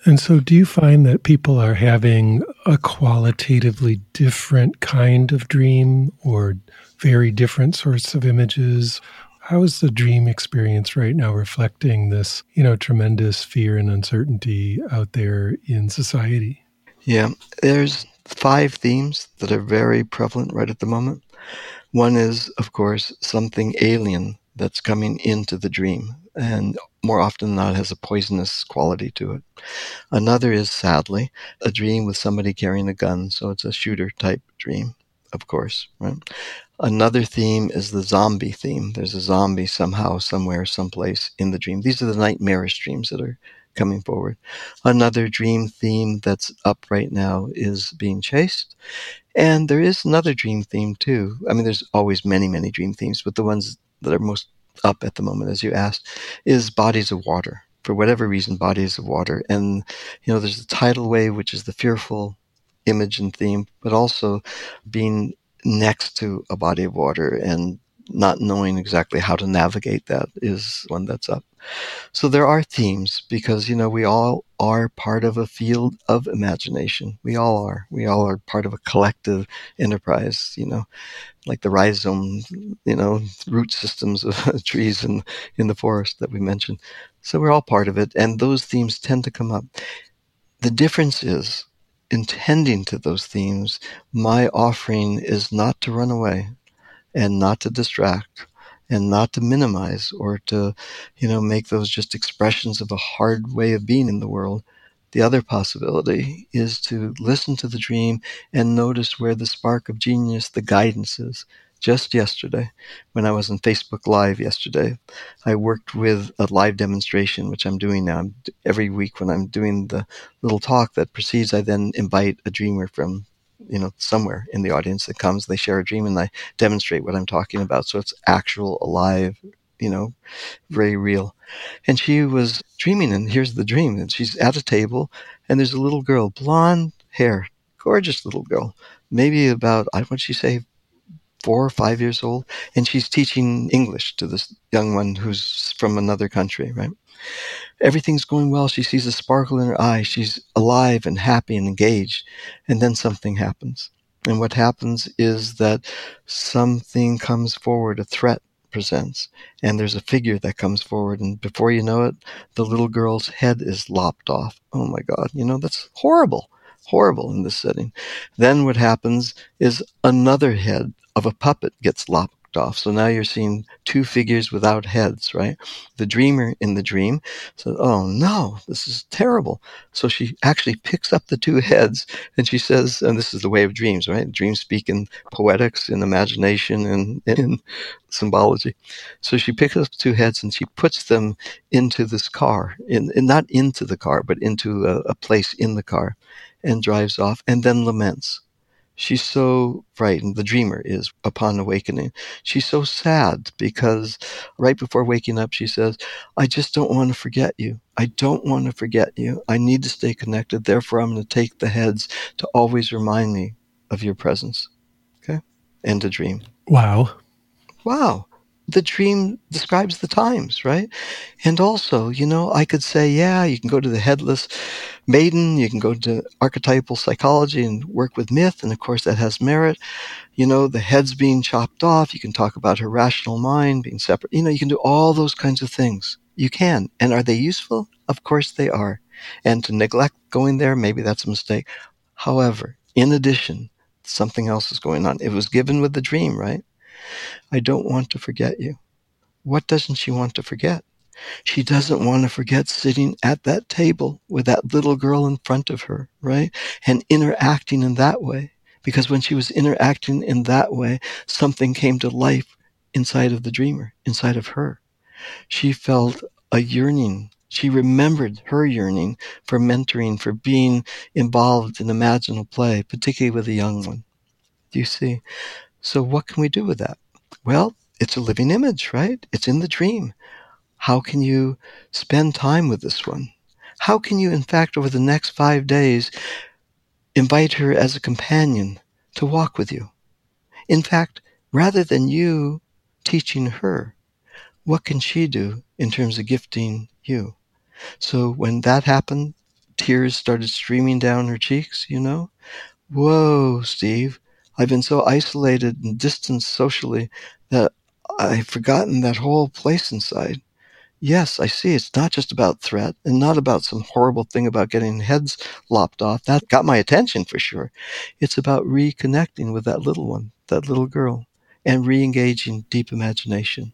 S1: And so, do you find that people are having a qualitatively different kind of dream or very different sorts of images? How is the dream experience right now reflecting this, you know, tremendous fear and uncertainty out there in society?
S2: Yeah, there's five themes that are very prevalent right at the moment. One is, of course, something alien that's coming into the dream and more often than not has a poisonous quality to it. Another is sadly a dream with somebody carrying a gun, so it's a shooter type dream, of course, right? Another theme is the zombie theme. There's a zombie somehow, somewhere, someplace in the dream. These are the nightmarish dreams that are coming forward. Another dream theme that's up right now is being chased. And there is another dream theme too. I mean, there's always many, many dream themes, but the ones that are most up at the moment, as you asked, is bodies of water. For whatever reason, bodies of water. And, you know, there's the tidal wave, which is the fearful image and theme, but also being next to a body of water and not knowing exactly how to navigate that is one that's up. So there are themes because, you know, we all are part of a field of imagination. We all are. We all are part of a collective enterprise, you know, like the rhizome, you know, root systems of trees in, in the forest that we mentioned. So we're all part of it. And those themes tend to come up. The difference is in tending to those themes, my offering is not to run away and not to distract and not to minimize or to, you know, make those just expressions of a hard way of being in the world. The other possibility is to listen to the dream and notice where the spark of genius, the guidance is. just yesterday when I was on Facebook Live yesterday. I worked with a live demonstration, which I'm doing now. Every week when I'm doing the little talk that precedes, I then invite a dreamer from you know somewhere in the audience that comes they share a dream and i demonstrate what i'm talking about. So it's actual alive you know very real. And she was dreaming and here's the dream and she's at a table and there's a little girl blonde hair gorgeous little girl maybe about i what she say four or five years old, and she's teaching English to this young one who's from another country, right? Everything's going well. She sees a sparkle in her eye. She's alive and happy and engaged. And then something happens. And what happens is that something comes forward, a threat presents, and there's a figure that comes forward. And before you know it, the little girl's head is lopped off. Oh my God. You know, that's horrible horrible in this setting. Then what happens is another head of a puppet gets lopped off. So now you're seeing two figures without heads, right? The dreamer in the dream says, Oh no, this is terrible. So she actually picks up the two heads and she says, and this is the way of dreams, right? Dreams speak in poetics, in imagination, and in symbology. So she picks up two heads and she puts them into this car, in, in not into the car, but into a, a place in the car and drives off and then laments She's so frightened, the dreamer is upon awakening. She's so sad because right before waking up, she says, I just don't want to forget you. I don't want to forget you. I need to stay connected. Therefore, I'm going to take the heads to always remind me of your presence. Okay? End of dream.
S1: Wow.
S2: Wow the dream describes the times, right? And also, you know, I could say, yeah, you can go to the headless maiden, you can go to archetypal psychology and work with myth, and of course that has merit. You know, the head's being chopped off, you can talk about her rational mind being separate. You know, you can do all those kinds of things. You can. And are they useful? Of course they are. And to neglect going there, maybe that's a mistake. However, in addition, something else is going on. It was given with the dream, right? I don't want to forget you. What doesn't she want to forget? She doesn't want to forget sitting at that table with that little girl in front of her, right? And interacting in that way. Because when she was interacting in that way, something came to life inside of the dreamer, inside of her. She felt a yearning. She remembered her yearning for mentoring, for being involved in imaginal play, particularly with a young one. Do you see? So what can we do with that? Well, it's a living image, right? It's in the dream. How can you spend time with this one? How can you, in fact, over the next five days, invite her as a companion to walk with you? In fact, rather than you teaching her, what can she do in terms of gifting you? So when that happened, tears started streaming down her cheeks, you know? Whoa, Steve, I've been so isolated and distanced socially that I've forgotten that whole place inside. Yes, I see. It's not just about threat and not about some horrible thing about getting heads lopped off. That got my attention for sure. It's about reconnecting with that little one, that little girl, and re engaging deep imagination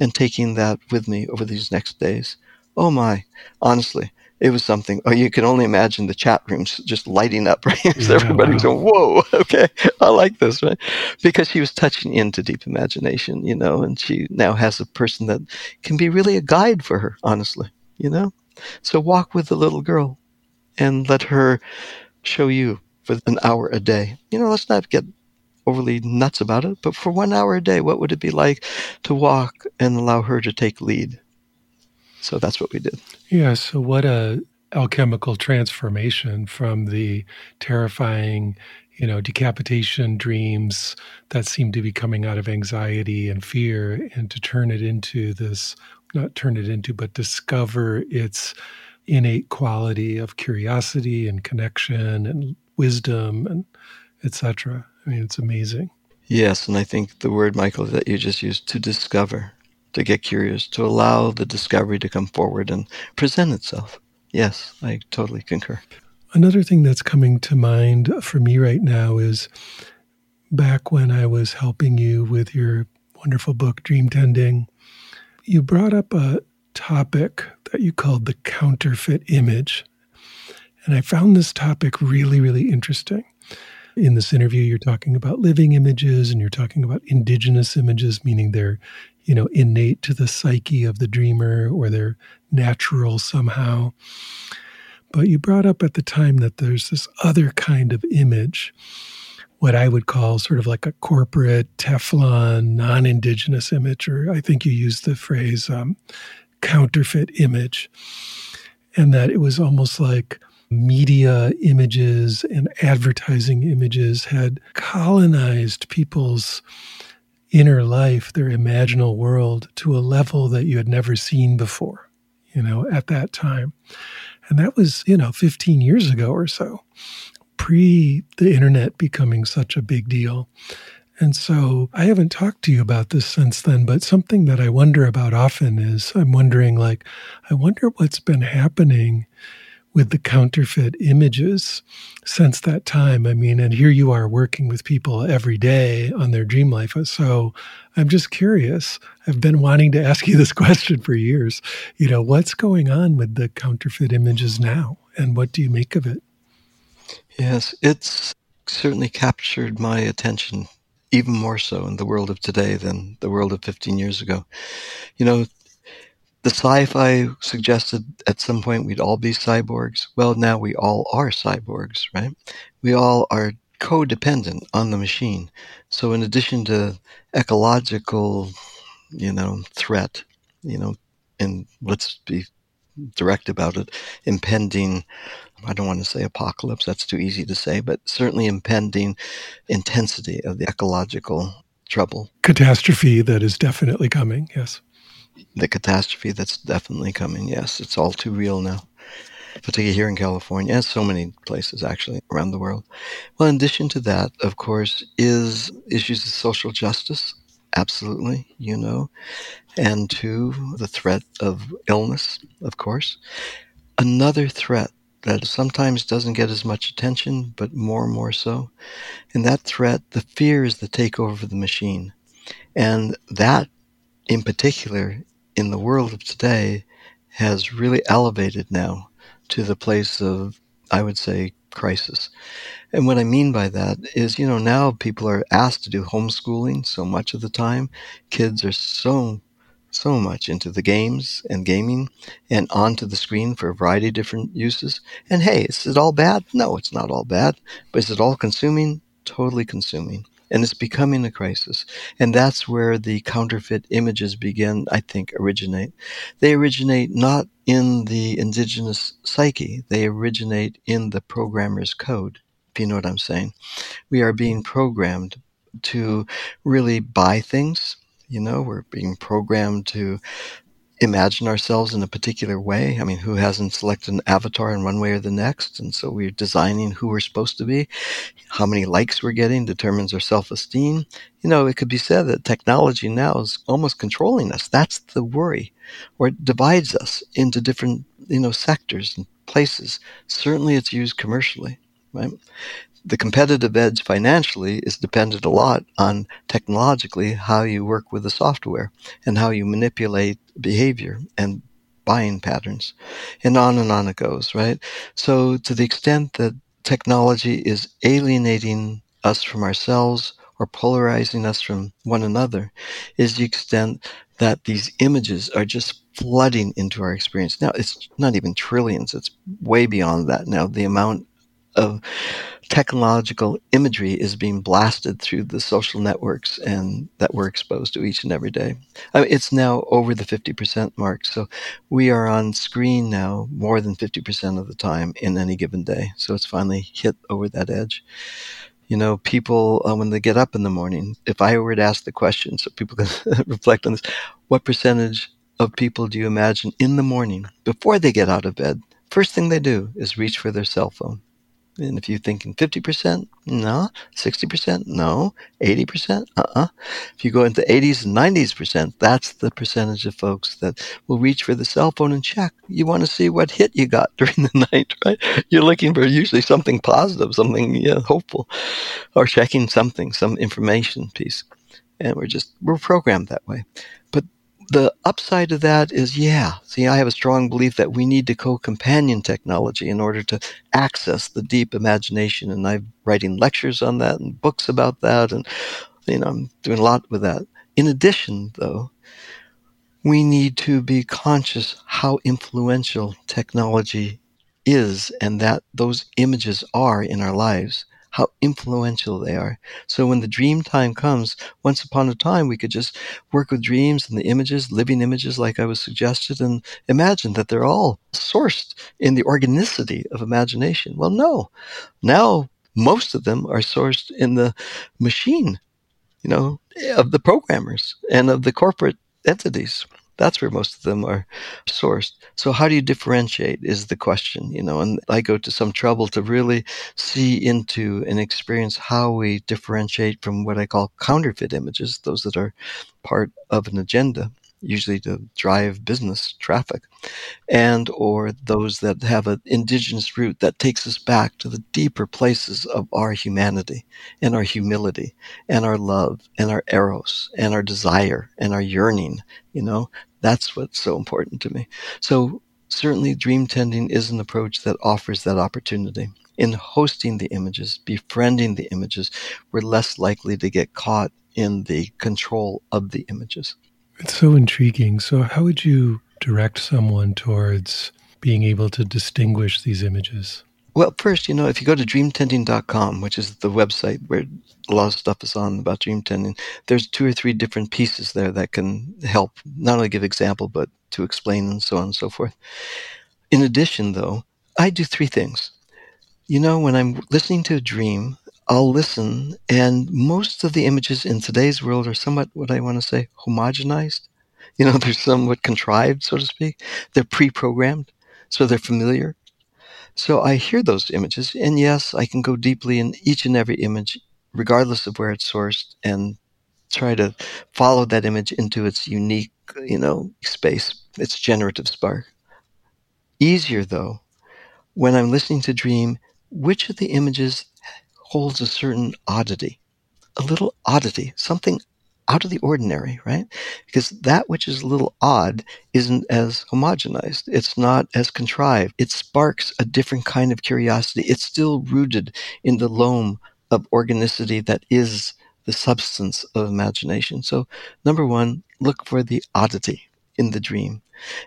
S2: and taking that with me over these next days. Oh my, honestly, it was something. Oh, you can only imagine the chat rooms just lighting up, right? yeah, everybody's wow. going, "Whoa, okay, I like this," right? Because she was touching into deep imagination, you know, and she now has a person that can be really a guide for her, honestly, you know. So walk with the little girl, and let her show you for an hour a day. You know, let's not get overly nuts about it, but for one hour a day, what would it be like to walk and allow her to take lead? So that's what we did.
S1: Yeah. So what a alchemical transformation from the terrifying, you know, decapitation dreams that seem to be coming out of anxiety and fear, and to turn it into this, not turn it into, but discover its innate quality of curiosity and connection and wisdom and etc. I mean, it's amazing.
S2: Yes, and I think the word, Michael, that you just used to discover to get curious, to allow the discovery to come forward and present itself. Yes, I totally concur.
S1: Another thing that's coming to mind for me right now is back when I was helping you with your wonderful book, Dream Tending, you brought up a topic that you called the counterfeit image. And I found this topic really, really interesting. In this interview, you're talking about living images and you're talking about indigenous images, meaning they're, you know, innate to the psyche of the dreamer or they're natural somehow. But you brought up at the time that there's this other kind of image, what I would call sort of like a corporate Teflon, non indigenous image, or I think you used the phrase um, counterfeit image. And that it was almost like media images and advertising images had colonized people's inner life, their imaginal world, to a level that you had never seen before, you know, at that time. And that was, you know, 15 years ago or so, pre the internet becoming such a big deal. And so I haven't talked to you about this since then, but something that I wonder about often is I'm wondering, like, I wonder what's been happening with the counterfeit images since that time. I mean, and here you are working with people every day on their dream life. So I'm just curious. I've been wanting to ask you this question for years. You know, what's going on with the counterfeit images now, and what do you make of it?
S2: Yes, it's certainly captured my attention even more so in the world of today than the world of 15 years ago. You know, the sci-fi suggested at some point we'd all be cyborgs. Well, now we all are cyborgs, right? We all are codependent on the machine. So in addition to ecological, you know, threat, you know, and let's be direct about it, impending I don't want to say apocalypse, that's too easy to say, but certainly impending intensity of the ecological trouble.
S1: Catastrophe that is definitely coming, yes
S2: the catastrophe that's definitely coming. Yes, it's all too real now, particularly here in California, and so many places actually around the world. Well, in addition to that, of course, is issues of social justice. Absolutely, you know, and to the threat of illness, of course. Another threat that sometimes doesn't get as much attention, but more and more so. And that threat, the fear is the takeover of the machine. And that in particular in the world of today has really elevated now to the place of, I would say, crisis. And what I mean by that is, you know, now people are asked to do homeschooling so much of the time. Kids are so, so much into the games and gaming and onto the screen for a variety of different uses. And hey, is it all bad? No, it's not all bad. But is it all consuming? Totally consuming and it's becoming a crisis. And that's where the counterfeit images begin, I think, originate. They originate not in the indigenous psyche, they originate in the programmer's code, if you know what I'm saying. We are being programmed to really buy things. You know, we're being programmed to imagine ourselves in a particular way. I mean, who hasn't selected an avatar in one way or the next? And so we're designing who we're supposed to be. How many likes we're getting determines our self esteem. You know, it could be said that technology now is almost controlling us. That's the worry, or it divides us into different, you know, sectors and places. Certainly it's used commercially, right? The competitive edge financially is dependent a lot on technologically how you work with the software and how you manipulate behavior and buying patterns and on and on it goes right? So to the extent that technology is alienating us from ourselves or polarizing us from one another is the extent that these images are just flooding into our experience. Now it's not even trillions it's way beyond that. Now the amount of technological imagery is being blasted through the social networks and that we're exposed to each and every day. I mean, it's now over the 50% mark. So we are on screen now more than 50% of the time in any given day. So it's finally hit over that edge. You know, people, uh, when they get up in the morning, if I were to ask the question so people can reflect on this, what percentage of people do you imagine in the morning before they get out of bed? First thing they do is reach for their cell phone and if you're thinking 50%, no. 60%, no. 80%, uh-uh. If you go into 80s and 90s percent, that's the percentage of folks that will reach for the cell phone and check. You want to see what hit you got during the night, right? You're looking for usually something positive, something yeah, hopeful, or checking something, some information piece. And we're just, we're programmed that way. The upside of that is, yeah, see, I have a strong belief that we need to co-companion technology in order to access the deep imagination. And I'm writing lectures on that and books about that. And, you know, I'm doing a lot with that. In addition, though, we need to be conscious how influential technology is and that those images are in our lives how influential they are. So when the dream time comes, once upon a time, we could just work with dreams and the images, living images, like I was suggested, and imagine that they're all sourced in the organicity of imagination. Well, no. Now, most of them are sourced in the machine, you know, of the programmers and of the corporate entities. That's where most of them are sourced. So how do you differentiate is the question, you know, and I go to some trouble to really see into and experience how we differentiate from what I call counterfeit images, those that are part of an agenda usually to drive business traffic, and or those that have an indigenous root that takes us back to the deeper places of our humanity and our humility and our love and our eros and our desire and our yearning. You know, that's what's so important to me. So certainly dream tending is an approach that offers that opportunity. In hosting the images, befriending the images, we're less likely to get caught in the control of the images.
S1: It's so intriguing. So, how would you direct someone towards being able to distinguish these images?
S2: Well, first, you know, if you go to dreamtending.com, which is the website where a lot of stuff is on about dream tending, there's two or three different pieces there that can help not only give example, but to explain and so on and so forth. In addition, though, I do three things. You know, when I'm listening to a dream, I'll listen, and most of the images in today's world are somewhat what I want to say homogenized. You know, they're somewhat contrived, so to speak. They're pre-programmed, so they're familiar. So I hear those images, and yes, I can go deeply in each and every image, regardless of where it's sourced, and try to follow that image into its unique, you know, space, its generative spark. Easier though, when I'm listening to dream, which of the images holds a certain oddity, a little oddity, something out of the ordinary, right? Because that which is a little odd isn't as homogenized. It's not as contrived. It sparks a different kind of curiosity. It's still rooted in the loam of organicity that is the substance of imagination. So, number one, look for the oddity in the dream.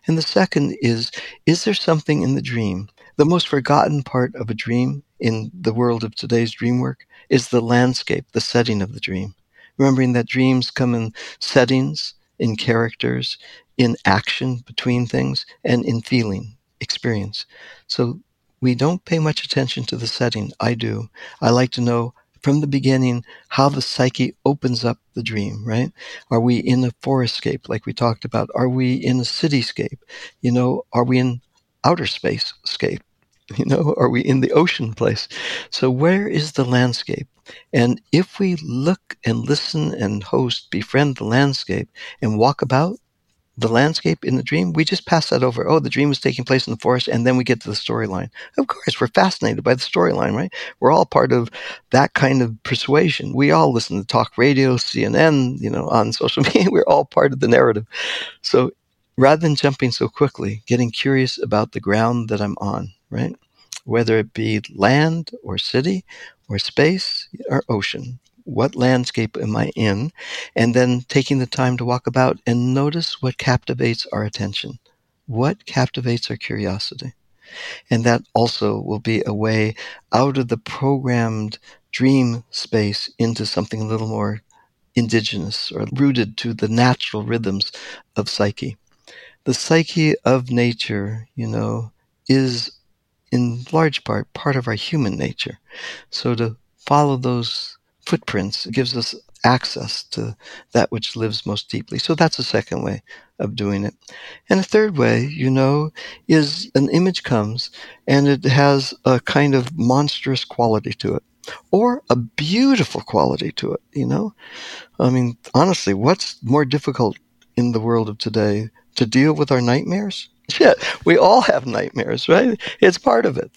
S2: And the second is, is there something in the dream the most forgotten part of a dream in the world of today's dream work is the landscape, the setting of the dream. Remembering that dreams come in settings, in characters, in action between things, and in feeling, experience. So we don't pay much attention to the setting. I do. I like to know from the beginning how the psyche opens up the dream, right? Are we in a forestscape like we talked about? Are we in a cityscape? You know, are we in outer space scape? You know, are we in the ocean place? So where is the landscape? And if we look and listen and host, befriend the landscape and walk about the landscape in the dream, we just pass that over. Oh, the dream is taking place in the forest, and then we get to the storyline. Of course, we're fascinated by the storyline, right? We're all part of that kind of persuasion. We all listen to talk radio, CNN, you know, on social media. We're all part of the narrative. So rather than jumping so quickly, getting curious about the ground that I'm on, right? Whether it be land or city or space or ocean. What landscape am I in? And then taking the time to walk about and notice what captivates our attention. What captivates our curiosity? And that also will be a way out of the programmed dream space into something a little more indigenous or rooted to the natural rhythms of psyche the psyche of nature, you know, is in large part part of our human nature. So to follow those footprints gives us access to that which lives most deeply. So that's a second way of doing it. And a third way, you know, is an image comes and it has a kind of monstrous quality to it or a beautiful quality to it, you know? I mean, honestly, what's more difficult in the world of today to deal with our nightmares? Yeah, we all have nightmares, right? It's part of it.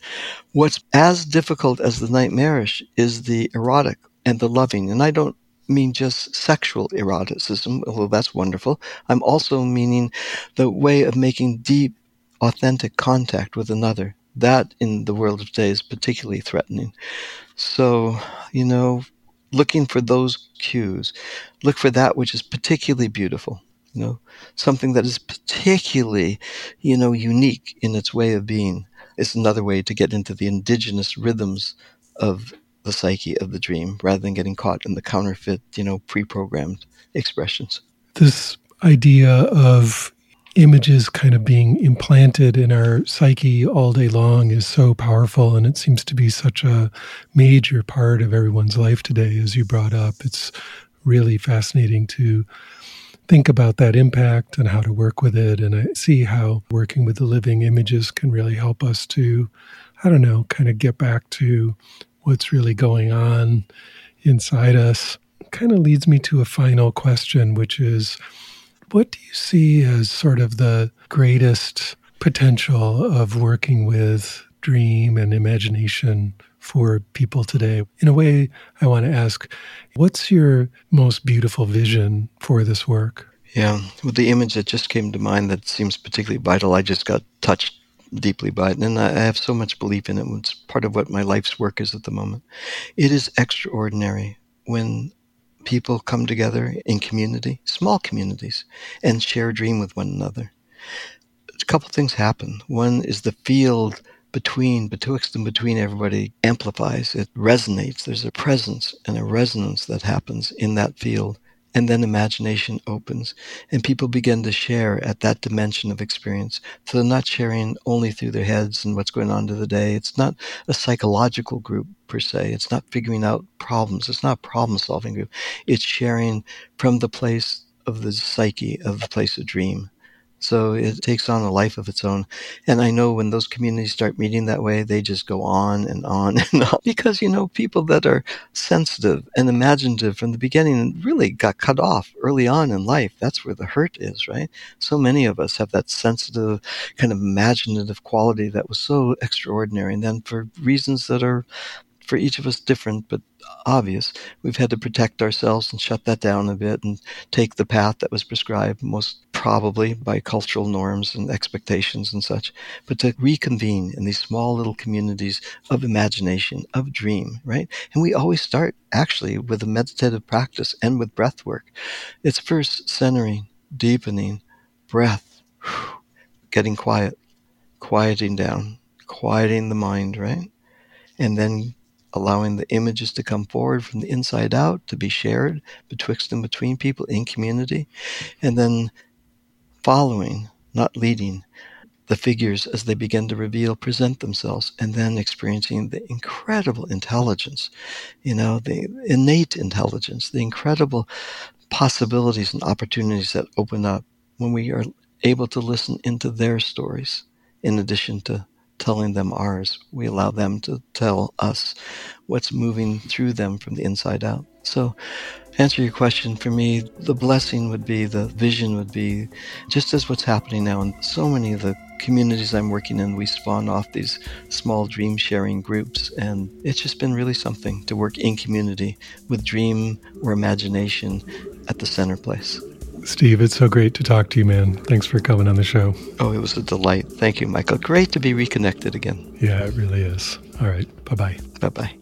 S2: What's as difficult as the nightmarish is the erotic and the loving. And I don't mean just sexual eroticism, although that's wonderful. I'm also meaning the way of making deep, authentic contact with another. That in the world of today is particularly threatening. So, you know, looking for those cues, look for that which is particularly beautiful you know, something that is particularly, you know, unique in its way of being. It's another way to get into the indigenous rhythms of the psyche of the dream rather than getting caught in the counterfeit, you know, pre-programmed expressions.
S1: This idea of images kind of being implanted in our psyche all day long is so powerful and it seems to be such a major part of everyone's life today as you brought up it's really fascinating to think about that impact and how to work with it. And I see how working with the living images can really help us to, I don't know, kind of get back to what's really going on inside us. Kind of leads me to a final question, which is what do you see as sort of the greatest potential of working with dream and imagination for people today. In a way, I want to ask, what's your most beautiful vision for this work?
S2: Yeah, with the image that just came to mind that seems particularly vital, I just got touched deeply by it, and I have so much belief in it. It's part of what my life's work is at the moment. It is extraordinary when people come together in community, small communities, and share a dream with one another. A couple things happen. One is the field between, betwixt and between everybody amplifies. It resonates. There's a presence and a resonance that happens in that field. And then imagination opens and people begin to share at that dimension of experience. So they're not sharing only through their heads and what's going on to the day. It's not a psychological group per se. It's not figuring out problems. It's not problem solving group. It's sharing from the place of the psyche, of the place of dream. So it takes on a life of its own. And I know when those communities start meeting that way, they just go on and on and on because, you know, people that are sensitive and imaginative from the beginning really got cut off early on in life. That's where the hurt is, right? So many of us have that sensitive, kind of imaginative quality that was so extraordinary. And then for reasons that are for each of us different, but obvious. We've had to protect ourselves and shut that down a bit and take the path that was prescribed most probably by cultural norms and expectations and such, but to reconvene in these small little communities of imagination, of dream, right? And we always start actually with a meditative practice and with breath work. It's first centering, deepening, breath, getting quiet, quieting down, quieting the mind, right? And then allowing the images to come forward from the inside out to be shared betwixt and between people in community, and then following, not leading, the figures as they begin to reveal, present themselves, and then experiencing the incredible intelligence, you know, the innate intelligence, the incredible possibilities and opportunities that open up when we are able to listen into their stories in addition to telling them ours. We allow them to tell us what's moving through them from the inside out. So, answer your question for me, the blessing would be, the vision would be, just as what's happening now in so many of the communities I'm working in, we spawn off these small dream sharing groups. And it's just been really something to work in community with dream or imagination at the center place.
S1: Steve, it's so great to talk to you, man. Thanks for coming on the show.
S2: Oh, it was a delight. Thank you, Michael. Great to be reconnected again.
S1: Yeah, it really is. All right. Bye bye.
S2: Bye bye.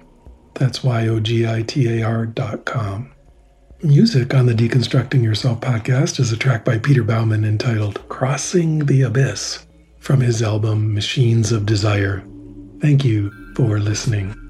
S1: That's Y O G I T A R dot com. Music on the Deconstructing Yourself podcast is a track by Peter Baumann entitled Crossing the Abyss from his album Machines of Desire. Thank you for listening.